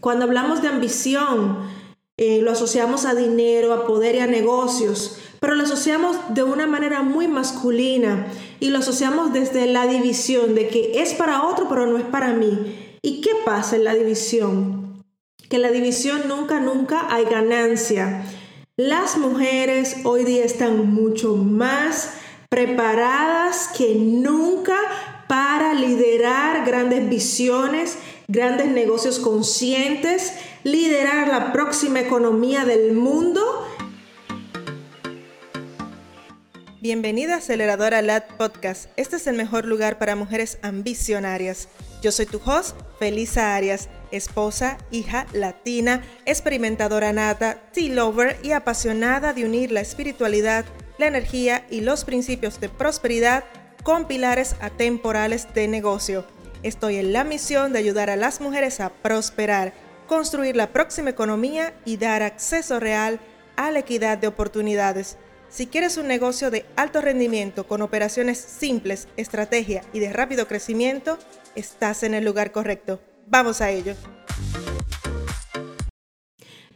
Cuando hablamos de ambición, eh, lo asociamos a dinero, a poder y a negocios, pero lo asociamos de una manera muy masculina y lo asociamos desde la división de que es para otro, pero no es para mí. ¿Y qué pasa en la división? Que en la división nunca, nunca hay ganancia. Las mujeres hoy día están mucho más preparadas que nunca para liderar grandes visiones, grandes negocios conscientes, liderar la próxima economía del mundo. Bienvenida a Aceleradora LAD Podcast. Este es el mejor lugar para mujeres ambicionarias. Yo soy tu host, Felisa Arias, esposa, hija latina, experimentadora nata, tea lover y apasionada de unir la espiritualidad, la energía y los principios de prosperidad con pilares atemporales de negocio. Estoy en la misión de ayudar a las mujeres a prosperar, construir la próxima economía y dar acceso real a la equidad de oportunidades. Si quieres un negocio de alto rendimiento con operaciones simples, estrategia y de rápido crecimiento, estás en el lugar correcto. Vamos a ello.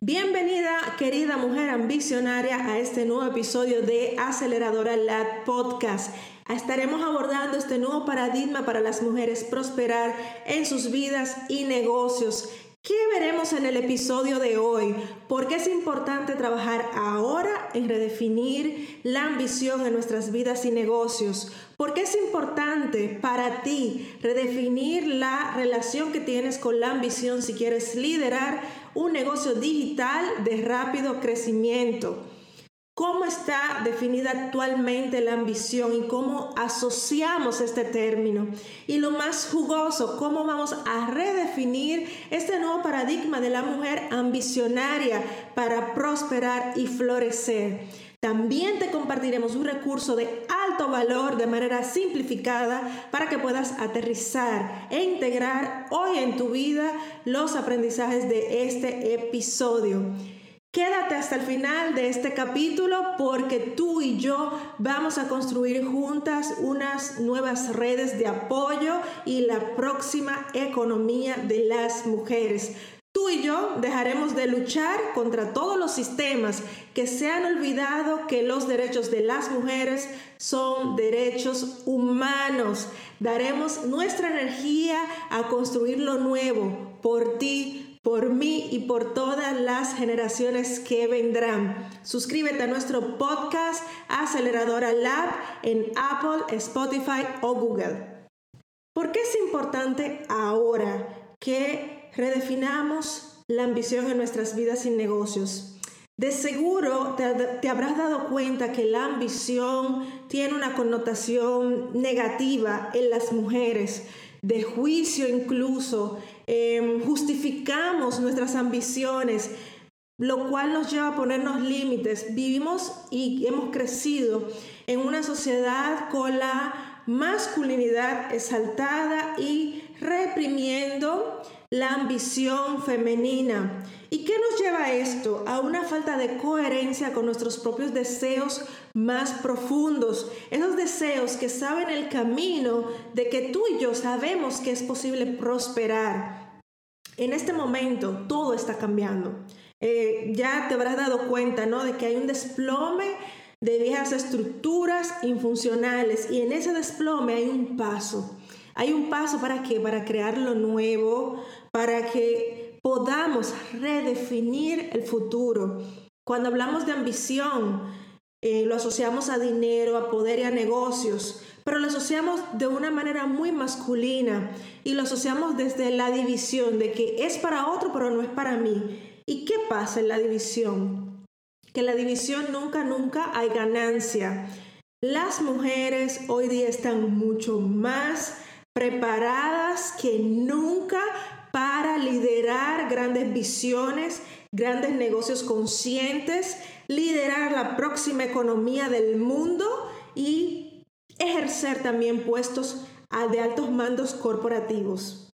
Bienvenida, querida mujer ambicionaria, a este nuevo episodio de Aceleradora Lab Podcast. Estaremos abordando este nuevo paradigma para las mujeres prosperar en sus vidas y negocios. ¿Qué veremos en el episodio de hoy? ¿Por qué es importante trabajar ahora en redefinir la ambición en nuestras vidas y negocios? ¿Por qué es importante para ti redefinir la relación que tienes con la ambición si quieres liderar un negocio digital de rápido crecimiento? ¿Cómo está definida actualmente la ambición y cómo asociamos este término? Y lo más jugoso, ¿cómo vamos a redefinir este nuevo paradigma de la mujer ambicionaria para prosperar y florecer? También te compartiremos un recurso de alto valor de manera simplificada para que puedas aterrizar e integrar hoy en tu vida los aprendizajes de este episodio. Quédate hasta el final de este capítulo porque tú y yo vamos a construir juntas unas nuevas redes de apoyo y la próxima economía de las mujeres. Tú y yo dejaremos de luchar contra todos los sistemas que se han olvidado que los derechos de las mujeres son derechos humanos. Daremos nuestra energía a construir lo nuevo por ti, por mí y por todas las generaciones que vendrán. Suscríbete a nuestro podcast Aceleradora Lab en Apple, Spotify o Google. ¿Por qué es importante ahora que redefinamos la ambición en nuestras vidas y negocios? De seguro te, te, habrás dado cuenta que la ambición tiene una connotación negativa en las mujeres, de juicio incluso, Em, justificamos nuestras ambiciones, lo cual nos lleva a ponernos límites. Vivimos y hemos crecido en una sociedad con la masculinidad exaltada y reprimiendo la ambición femenina. ¿Y qué nos lleva a esto? A una falta de coherencia con nuestros propios deseos más profundos. Esos deseos que saben el camino de que tú y yo sabemos que es posible prosperar. En este momento todo está cambiando. Eh, ya te habrás dado cuenta, ¿no? De que hay un desplome de viejas estructuras infuncionales y en ese desplome hay un paso. Hay un paso para qué? Para crear lo nuevo, para que podamos redefinir el futuro. Cuando hablamos de ambición, eh, lo asociamos a dinero, a poder y a negocios, pero lo asociamos de una manera muy masculina y lo asociamos desde la división de que es para otro, pero no es para mí. ¿Y qué pasa en la división? Que en la división nunca, nunca hay ganancia. Las mujeres hoy día están mucho más preparadas que nunca para liderar grandes visiones, grandes negocios conscientes, liderar la próxima economía del mundo y ejercer también puestos de altos mandos corporativos.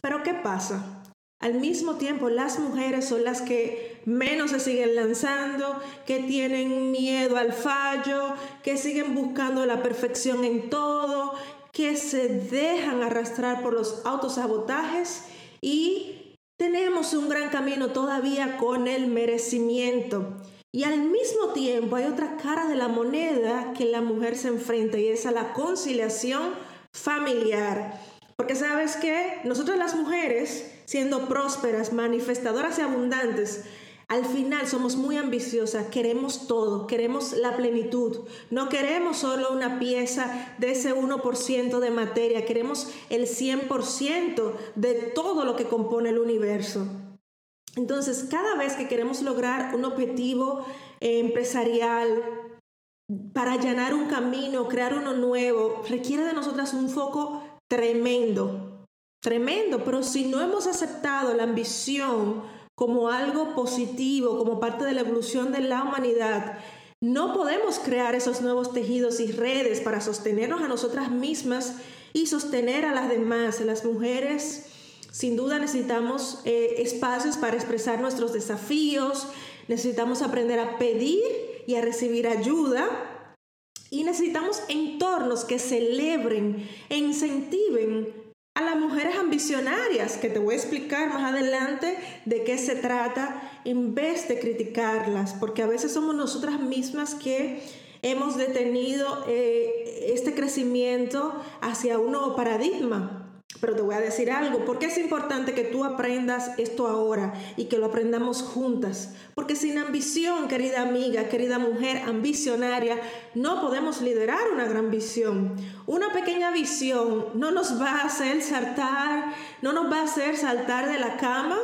Pero ¿qué pasa? Al mismo tiempo, las mujeres son las que menos se siguen lanzando, que tienen miedo al fallo, que siguen buscando la perfección en todo, que se dejan arrastrar por los autosabotajes y tenemos un gran camino todavía con el merecimiento. Y al mismo tiempo hay otra cara de la moneda que la mujer se enfrenta y es a la conciliación familiar. Porque sabes que nosotras las mujeres, siendo prósperas, manifestadoras y abundantes, al final somos muy ambiciosas, queremos todo, queremos la plenitud. No queremos solo una pieza de ese 1% de materia, queremos el 100% de todo lo que compone el universo. Entonces, cada vez que queremos lograr un objetivo eh, empresarial, para allanar un camino, crear uno nuevo, requiere de nosotras un foco tremendo, tremendo, pero si no hemos aceptado la ambición, como algo positivo, como parte de la evolución de la humanidad, no podemos crear esos nuevos tejidos y redes para sostenernos a nosotras mismas y sostener a las demás. Las mujeres, sin duda, necesitamos eh, espacios para expresar nuestros desafíos, necesitamos aprender a pedir y a recibir ayuda. Y necesitamos entornos que celebren e incentiven a las mujeres ambicionarias, que te voy a explicar más adelante de qué se trata, en vez de criticarlas, porque a veces somos nosotras mismas que hemos detenido eh, este crecimiento hacia un nuevo paradigma. Pero te voy a decir algo, porque es importante que tú aprendas esto ahora y que lo aprendamos juntas. Porque sin ambición, querida amiga, querida mujer ambicionaria, no podemos liderar una gran visión. Una pequeña visión no nos va a hacer saltar, no nos va a hacer saltar de la cama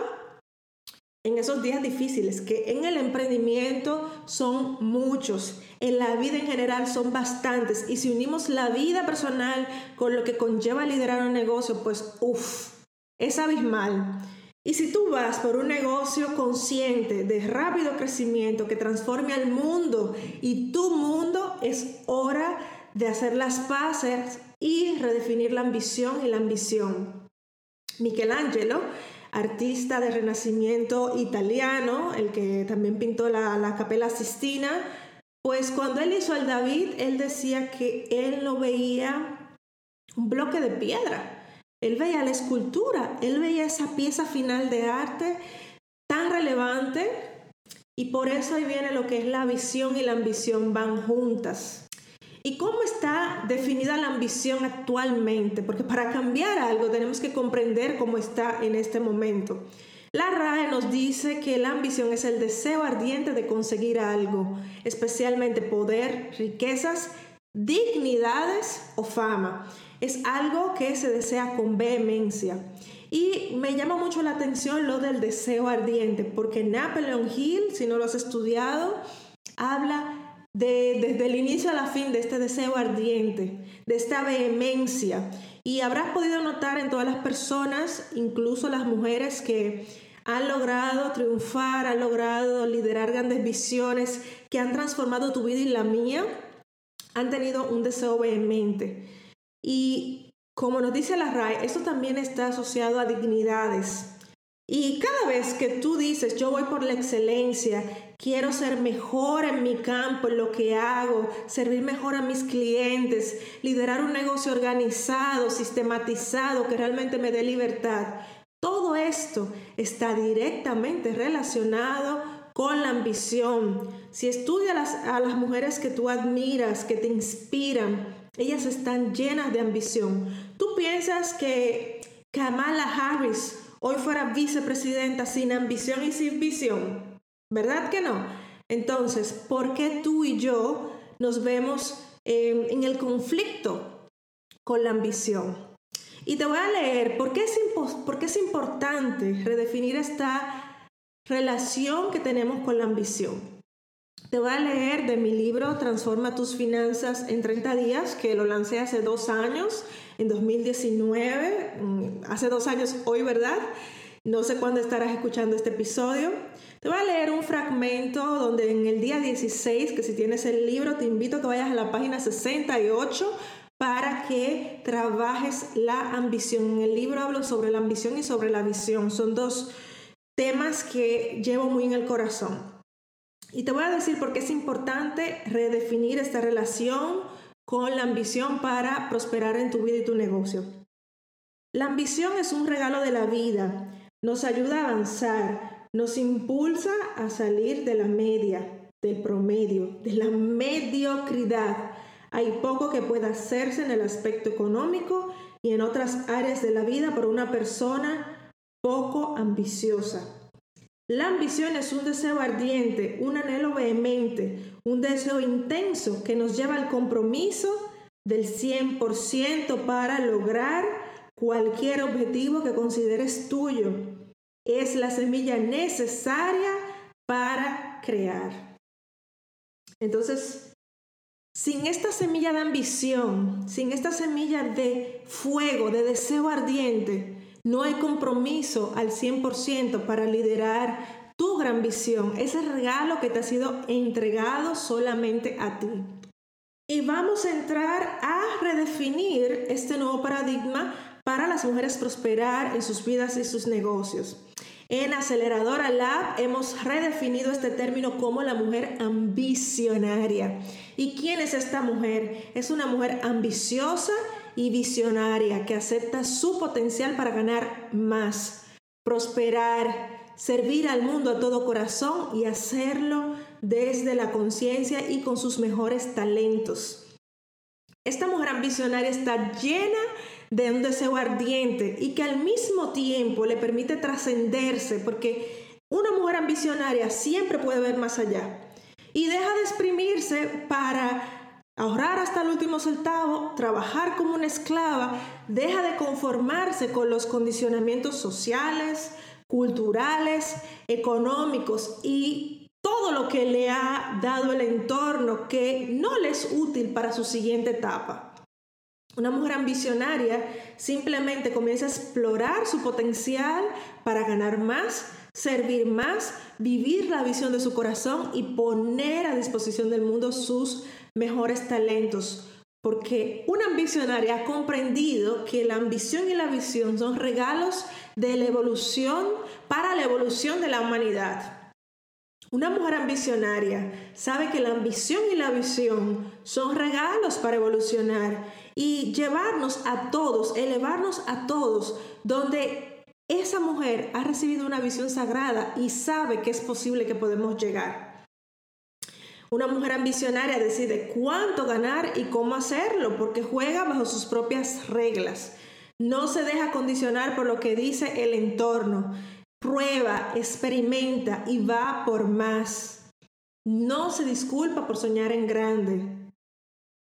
en esos días difíciles, que en el emprendimiento son muchos, en la vida en general son bastantes, y si unimos la vida personal con lo que conlleva liderar un negocio, pues uff, es abismal. Y si tú vas por un negocio consciente de rápido crecimiento que transforme al mundo y tu mundo, es hora de hacer las paces y redefinir la ambición y la ambición. Michelangelo artista de renacimiento italiano, el que también pintó la, la Capella Sistina, pues cuando él hizo al David, él decía que él no veía un bloque de piedra, él veía la escultura, él veía esa pieza final de arte tan relevante y por eso ahí viene lo que es la visión y la ambición van juntas. ¿Y cómo está definida la ambición actualmente? Porque para cambiar algo tenemos que comprender cómo está en este momento. La RAE nos dice que la ambición es el deseo ardiente de conseguir algo, especialmente poder, riquezas, dignidades o fama. Es algo que se desea con vehemencia. Y me llama mucho la atención lo del deseo ardiente, porque Napoleon Hill, si no lo has estudiado, habla desde el inicio a la fin de este deseo ardiente, de esta vehemencia. Y habrás podido notar en todas las personas, incluso las mujeres que han logrado triunfar, han logrado liderar grandes visiones, que han transformado tu vida y la mía, han tenido un deseo vehemente. Y como nos dice la RAE, esto también está asociado a dignidades. Y cada vez que tú dices, yo voy por la excelencia, quiero ser mejor en mi campo, en lo que hago, servir mejor a mis clientes, liderar un negocio organizado, sistematizado, que realmente me dé libertad, todo esto está directamente relacionado con la ambición. Si estudias a las, mujeres que tú admiras, que te inspiran, ellas están llenas de ambición. Tú piensas que Kamala Harris hoy fuera vicepresidenta sin ambición y sin visión? ¿Verdad que no? Entonces, ¿por qué tú y yo nos vemos en el conflicto con la ambición? Y te voy a leer por qué, es por qué es importante redefinir esta relación que tenemos con la ambición. Te voy a leer de mi libro Transforma tus finanzas en 30 días, que lo lancé hace dos años en 2019, mm, hace dos años hoy, ¿verdad? No sé cuándo estarás escuchando este episodio. Te voy a leer un fragmento donde en el día 16, que si tienes el libro, te invito a que vayas a la página 68 para que trabajes la ambición. En el libro hablo sobre la ambición y sobre la visión. Son dos temas que llevo muy en el corazón. Y te voy a decir por qué es importante redefinir esta relación con la ambición para prosperar en tu vida y tu negocio. La ambición es un regalo de la vida. nos ayuda a avanzar, nos impulsa a salir de la media, del promedio, de la mediocridad. Hay poco que pueda hacerse en el aspecto económico y en otras áreas de la vida por una persona poco ambiciosa. La ambición es un deseo ardiente, un anhelo vehemente, un deseo intenso que nos lleva al compromiso del 100% para lograr cualquier objetivo que consideres tuyo. Es la semilla necesaria para crear. Entonces, sin esta semilla de ambición, sin esta semilla de fuego, de deseo ardiente, no hay compromiso al 100% para liderar tu gran visión, ese regalo que te ha sido entregado solamente a ti. Y vamos a entrar a redefinir este nuevo paradigma para las mujeres prosperar en sus vidas y sus negocios. En Aceleradora Lab hemos redefinido este término como la mujer ambicionaria. ¿Y quién es esta mujer? Es una mujer ambiciosa y visionaria que acepta su potencial para ganar más, prosperar, servir al mundo a todo corazón y hacerlo desde la conciencia y con sus mejores talentos. Esta mujer ambicionaria está llena de un deseo ardiente y que al mismo tiempo le permite trascenderse porque una mujer ambicionaria siempre puede ver más allá y deja de exprimirse para ahorrar hasta el último centavo, trabajar como una esclava, deja de conformarse con los condicionamientos sociales, culturales, económicos y todo lo que le ha dado el entorno que no le es útil para su siguiente etapa. Una mujer ambicionaria simplemente comienza a explorar su potencial para ganar más, servir más, vivir la visión de su corazón y poner a disposición del mundo sus mejores talentos, porque una ambicionaria ha comprendido que la ambición y la visión son regalos de la evolución para la evolución de la humanidad. Una mujer ambicionaria sabe que la ambición y la visión son regalos para evolucionar y llevarnos a todos, elevarnos a todos, donde esa mujer ha recibido una visión sagrada y sabe que es posible que podemos llegar. Una mujer ambicionaria decide cuánto ganar y cómo hacerlo porque juega bajo sus propias reglas. No se deja condicionar por lo que dice el entorno. Prueba, experimenta y va por más. No se disculpa por soñar en grande.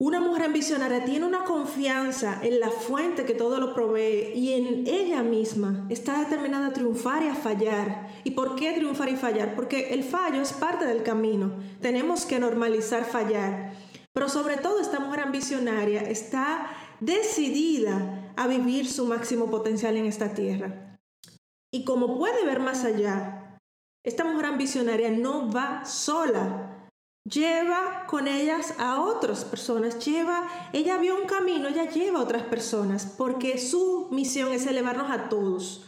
Una mujer ambicionaria tiene una confianza en la fuente que todo lo provee y en ella misma. Está determinada a triunfar y a fallar. ¿Y por qué triunfar y fallar? Porque el fallo es parte del camino. Tenemos que normalizar fallar. Pero sobre todo esta mujer ambicionaria está decidida a vivir su máximo potencial en esta tierra. Y como puede ver más allá, esta mujer ambicionaria no va sola lleva con ellas a otras personas, lleva, ella vio un camino, ella lleva a otras personas, porque su misión es elevarnos a todos.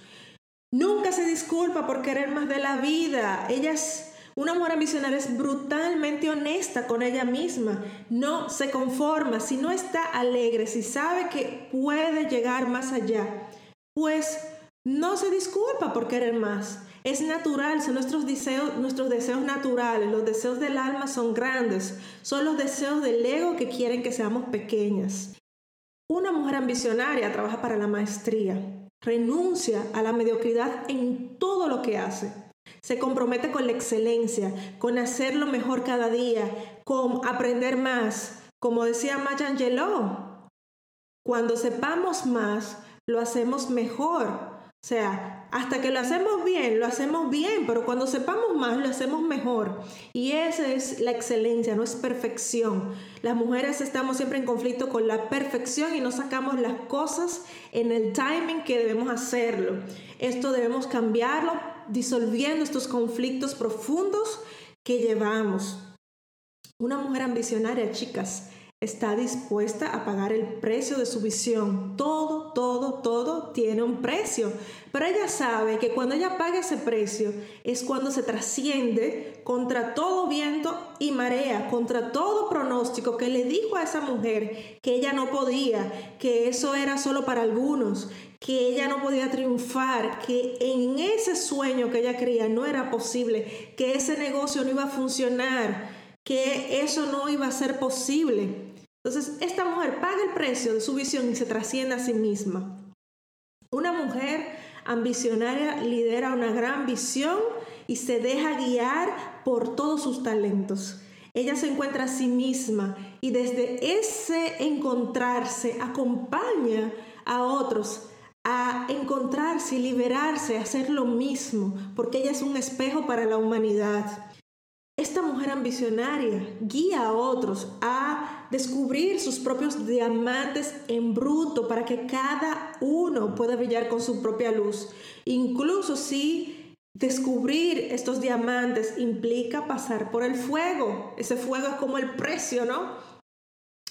Nunca se disculpa por querer más de la vida. Ella es una mujer ambicionaria, es brutalmente honesta con ella misma. No se conforma, si no está alegre, si sabe que puede llegar más allá, pues no se disculpa por querer más. Es natural, son nuestros deseos, nuestros deseos naturales. Los deseos del alma son grandes. Son los deseos del ego que quieren que seamos pequeñas. Una mujer ambicionaria trabaja para la maestría. Renuncia a la mediocridad en todo lo que hace. Se compromete con la excelencia, con hacerlo mejor cada día, con aprender más. Como decía Maya Angelou, cuando sepamos más, lo hacemos mejor o sea, hasta que lo hacemos bien, lo hacemos bien, pero cuando sepamos más, lo hacemos mejor. Y esa es la excelencia, no es perfección. Las mujeres estamos siempre en conflicto con la perfección y no sacamos las cosas en el timing que debemos hacerlo. Esto debemos cambiarlo disolviendo estos conflictos profundos que llevamos. Una mujer ambicionaria, chicas, está dispuesta a pagar el precio de su visión. Todo, todo, todo tiene un precio. Pero ella sabe que cuando ella paga ese precio es cuando se trasciende contra todo viento y marea, contra todo pronóstico que le dijo a esa mujer que ella no podía, que eso era solo para algunos, que ella no podía triunfar, que en ese sueño que ella creía no era posible, que ese negocio no iba a funcionar, que eso no iba a ser posible. Entonces, esta mujer paga el precio de su visión y se trasciende a sí misma. Una mujer ambicionaria lidera una gran visión y se deja guiar por todos sus talentos. Ella se encuentra a sí misma y desde ese encontrarse acompaña a otros a encontrarse y liberarse, a hacer lo mismo, porque ella es un espejo para la humanidad. Esta mujer ambicionaria guía a otros a descubrir sus propios diamantes en bruto para que cada uno pueda brillar con su propia luz. Incluso si descubrir estos diamantes implica pasar por el fuego. Ese fuego es como el precio, ¿no?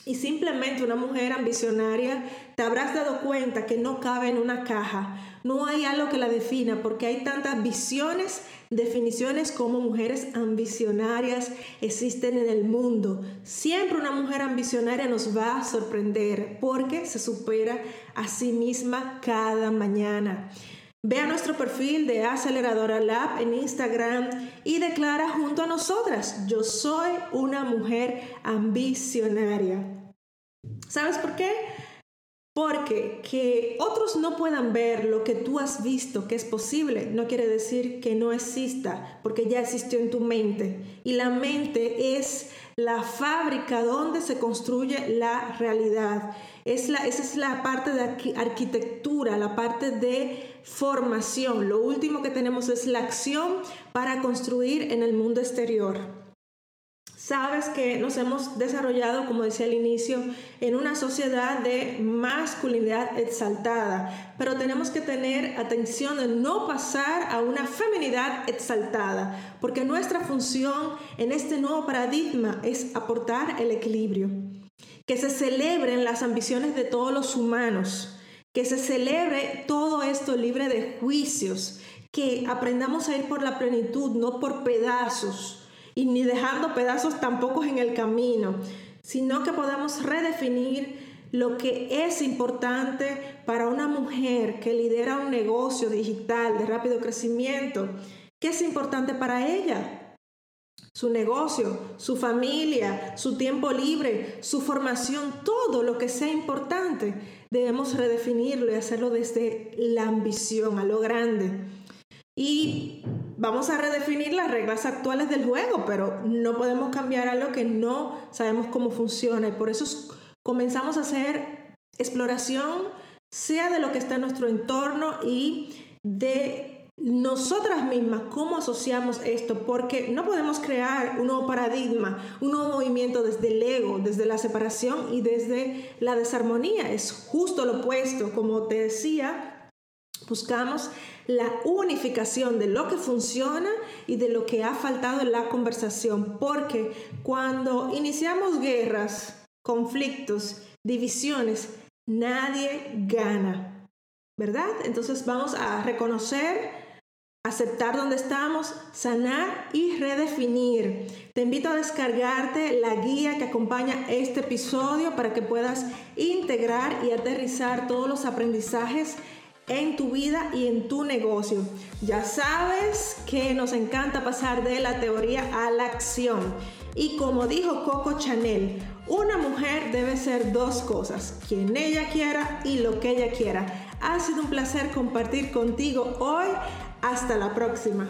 y simplemente una mujer ambicionaria, te habrás dado cuenta que no cabe en una caja. No hay algo que la defina porque hay tantas visiones, definiciones como mujeres ambicionarias existen en el mundo. Siempre una mujer ambicionaria nos va a sorprender porque se supera a sí misma cada mañana. Ve a nuestro perfil de Aceleradora Lab en Instagram y declara junto a nosotras, yo soy una mujer ambicionaria. ¿Sabes por qué? Porque que otros no puedan ver lo que tú has visto que es posible no quiere decir que no exista, porque ya existió en tu mente. Y la mente es la fábrica donde se construye la realidad. Es la, esa es la parte de arquitectura, la parte de formación. Lo último que tenemos es la acción para construir en el mundo exterior. Sabes que nos hemos desarrollado, como decía al inicio, en una sociedad de masculinidad exaltada, pero tenemos que tener atención de no pasar a una feminidad exaltada, porque nuestra función en este nuevo paradigma es aportar el equilibrio. Que se celebren las ambiciones de todos los humanos, que se celebre todo esto libre de juicios, que aprendamos a ir por la plenitud, no por pedazos, y ni dejando pedazos tampoco en el camino, sino que podamos redefinir lo que es importante para una mujer que lidera un negocio digital de rápido crecimiento, qué es importante para ella, su negocio, su familia, su tiempo libre, su formación, todo lo que sea importante, debemos redefinirlo y hacerlo desde la ambición, a lo grande. Y vamos a redefinir las reglas actuales del juego, pero no podemos cambiar algo que no sabemos cómo funciona. Y por eso comenzamos a hacer exploración, sea de lo que está en nuestro entorno y de nosotras mismas, ¿cómo asociamos esto? Porque no podemos crear un nuevo paradigma, un nuevo movimiento desde el ego, desde la separación y desde la desarmonía. Es justo lo opuesto. Como te decía, buscamos la unificación de lo que funciona y de lo que ha faltado en la conversación. Porque cuando iniciamos guerras, conflictos, divisiones, nadie gana. ¿Verdad? Entonces vamos a reconocer aceptar donde estamos, sanar y redefinir. Te invito a descargarte la guía que acompaña este episodio para que puedas integrar y aterrizar todos los aprendizajes en tu vida y en tu negocio. Ya sabes que nos encanta pasar de la teoría a la acción. Y como dijo Coco Chanel, una mujer debe ser dos cosas, quien ella quiera y lo que ella quiera. Ha sido un placer compartir contigo hoy hasta la próxima.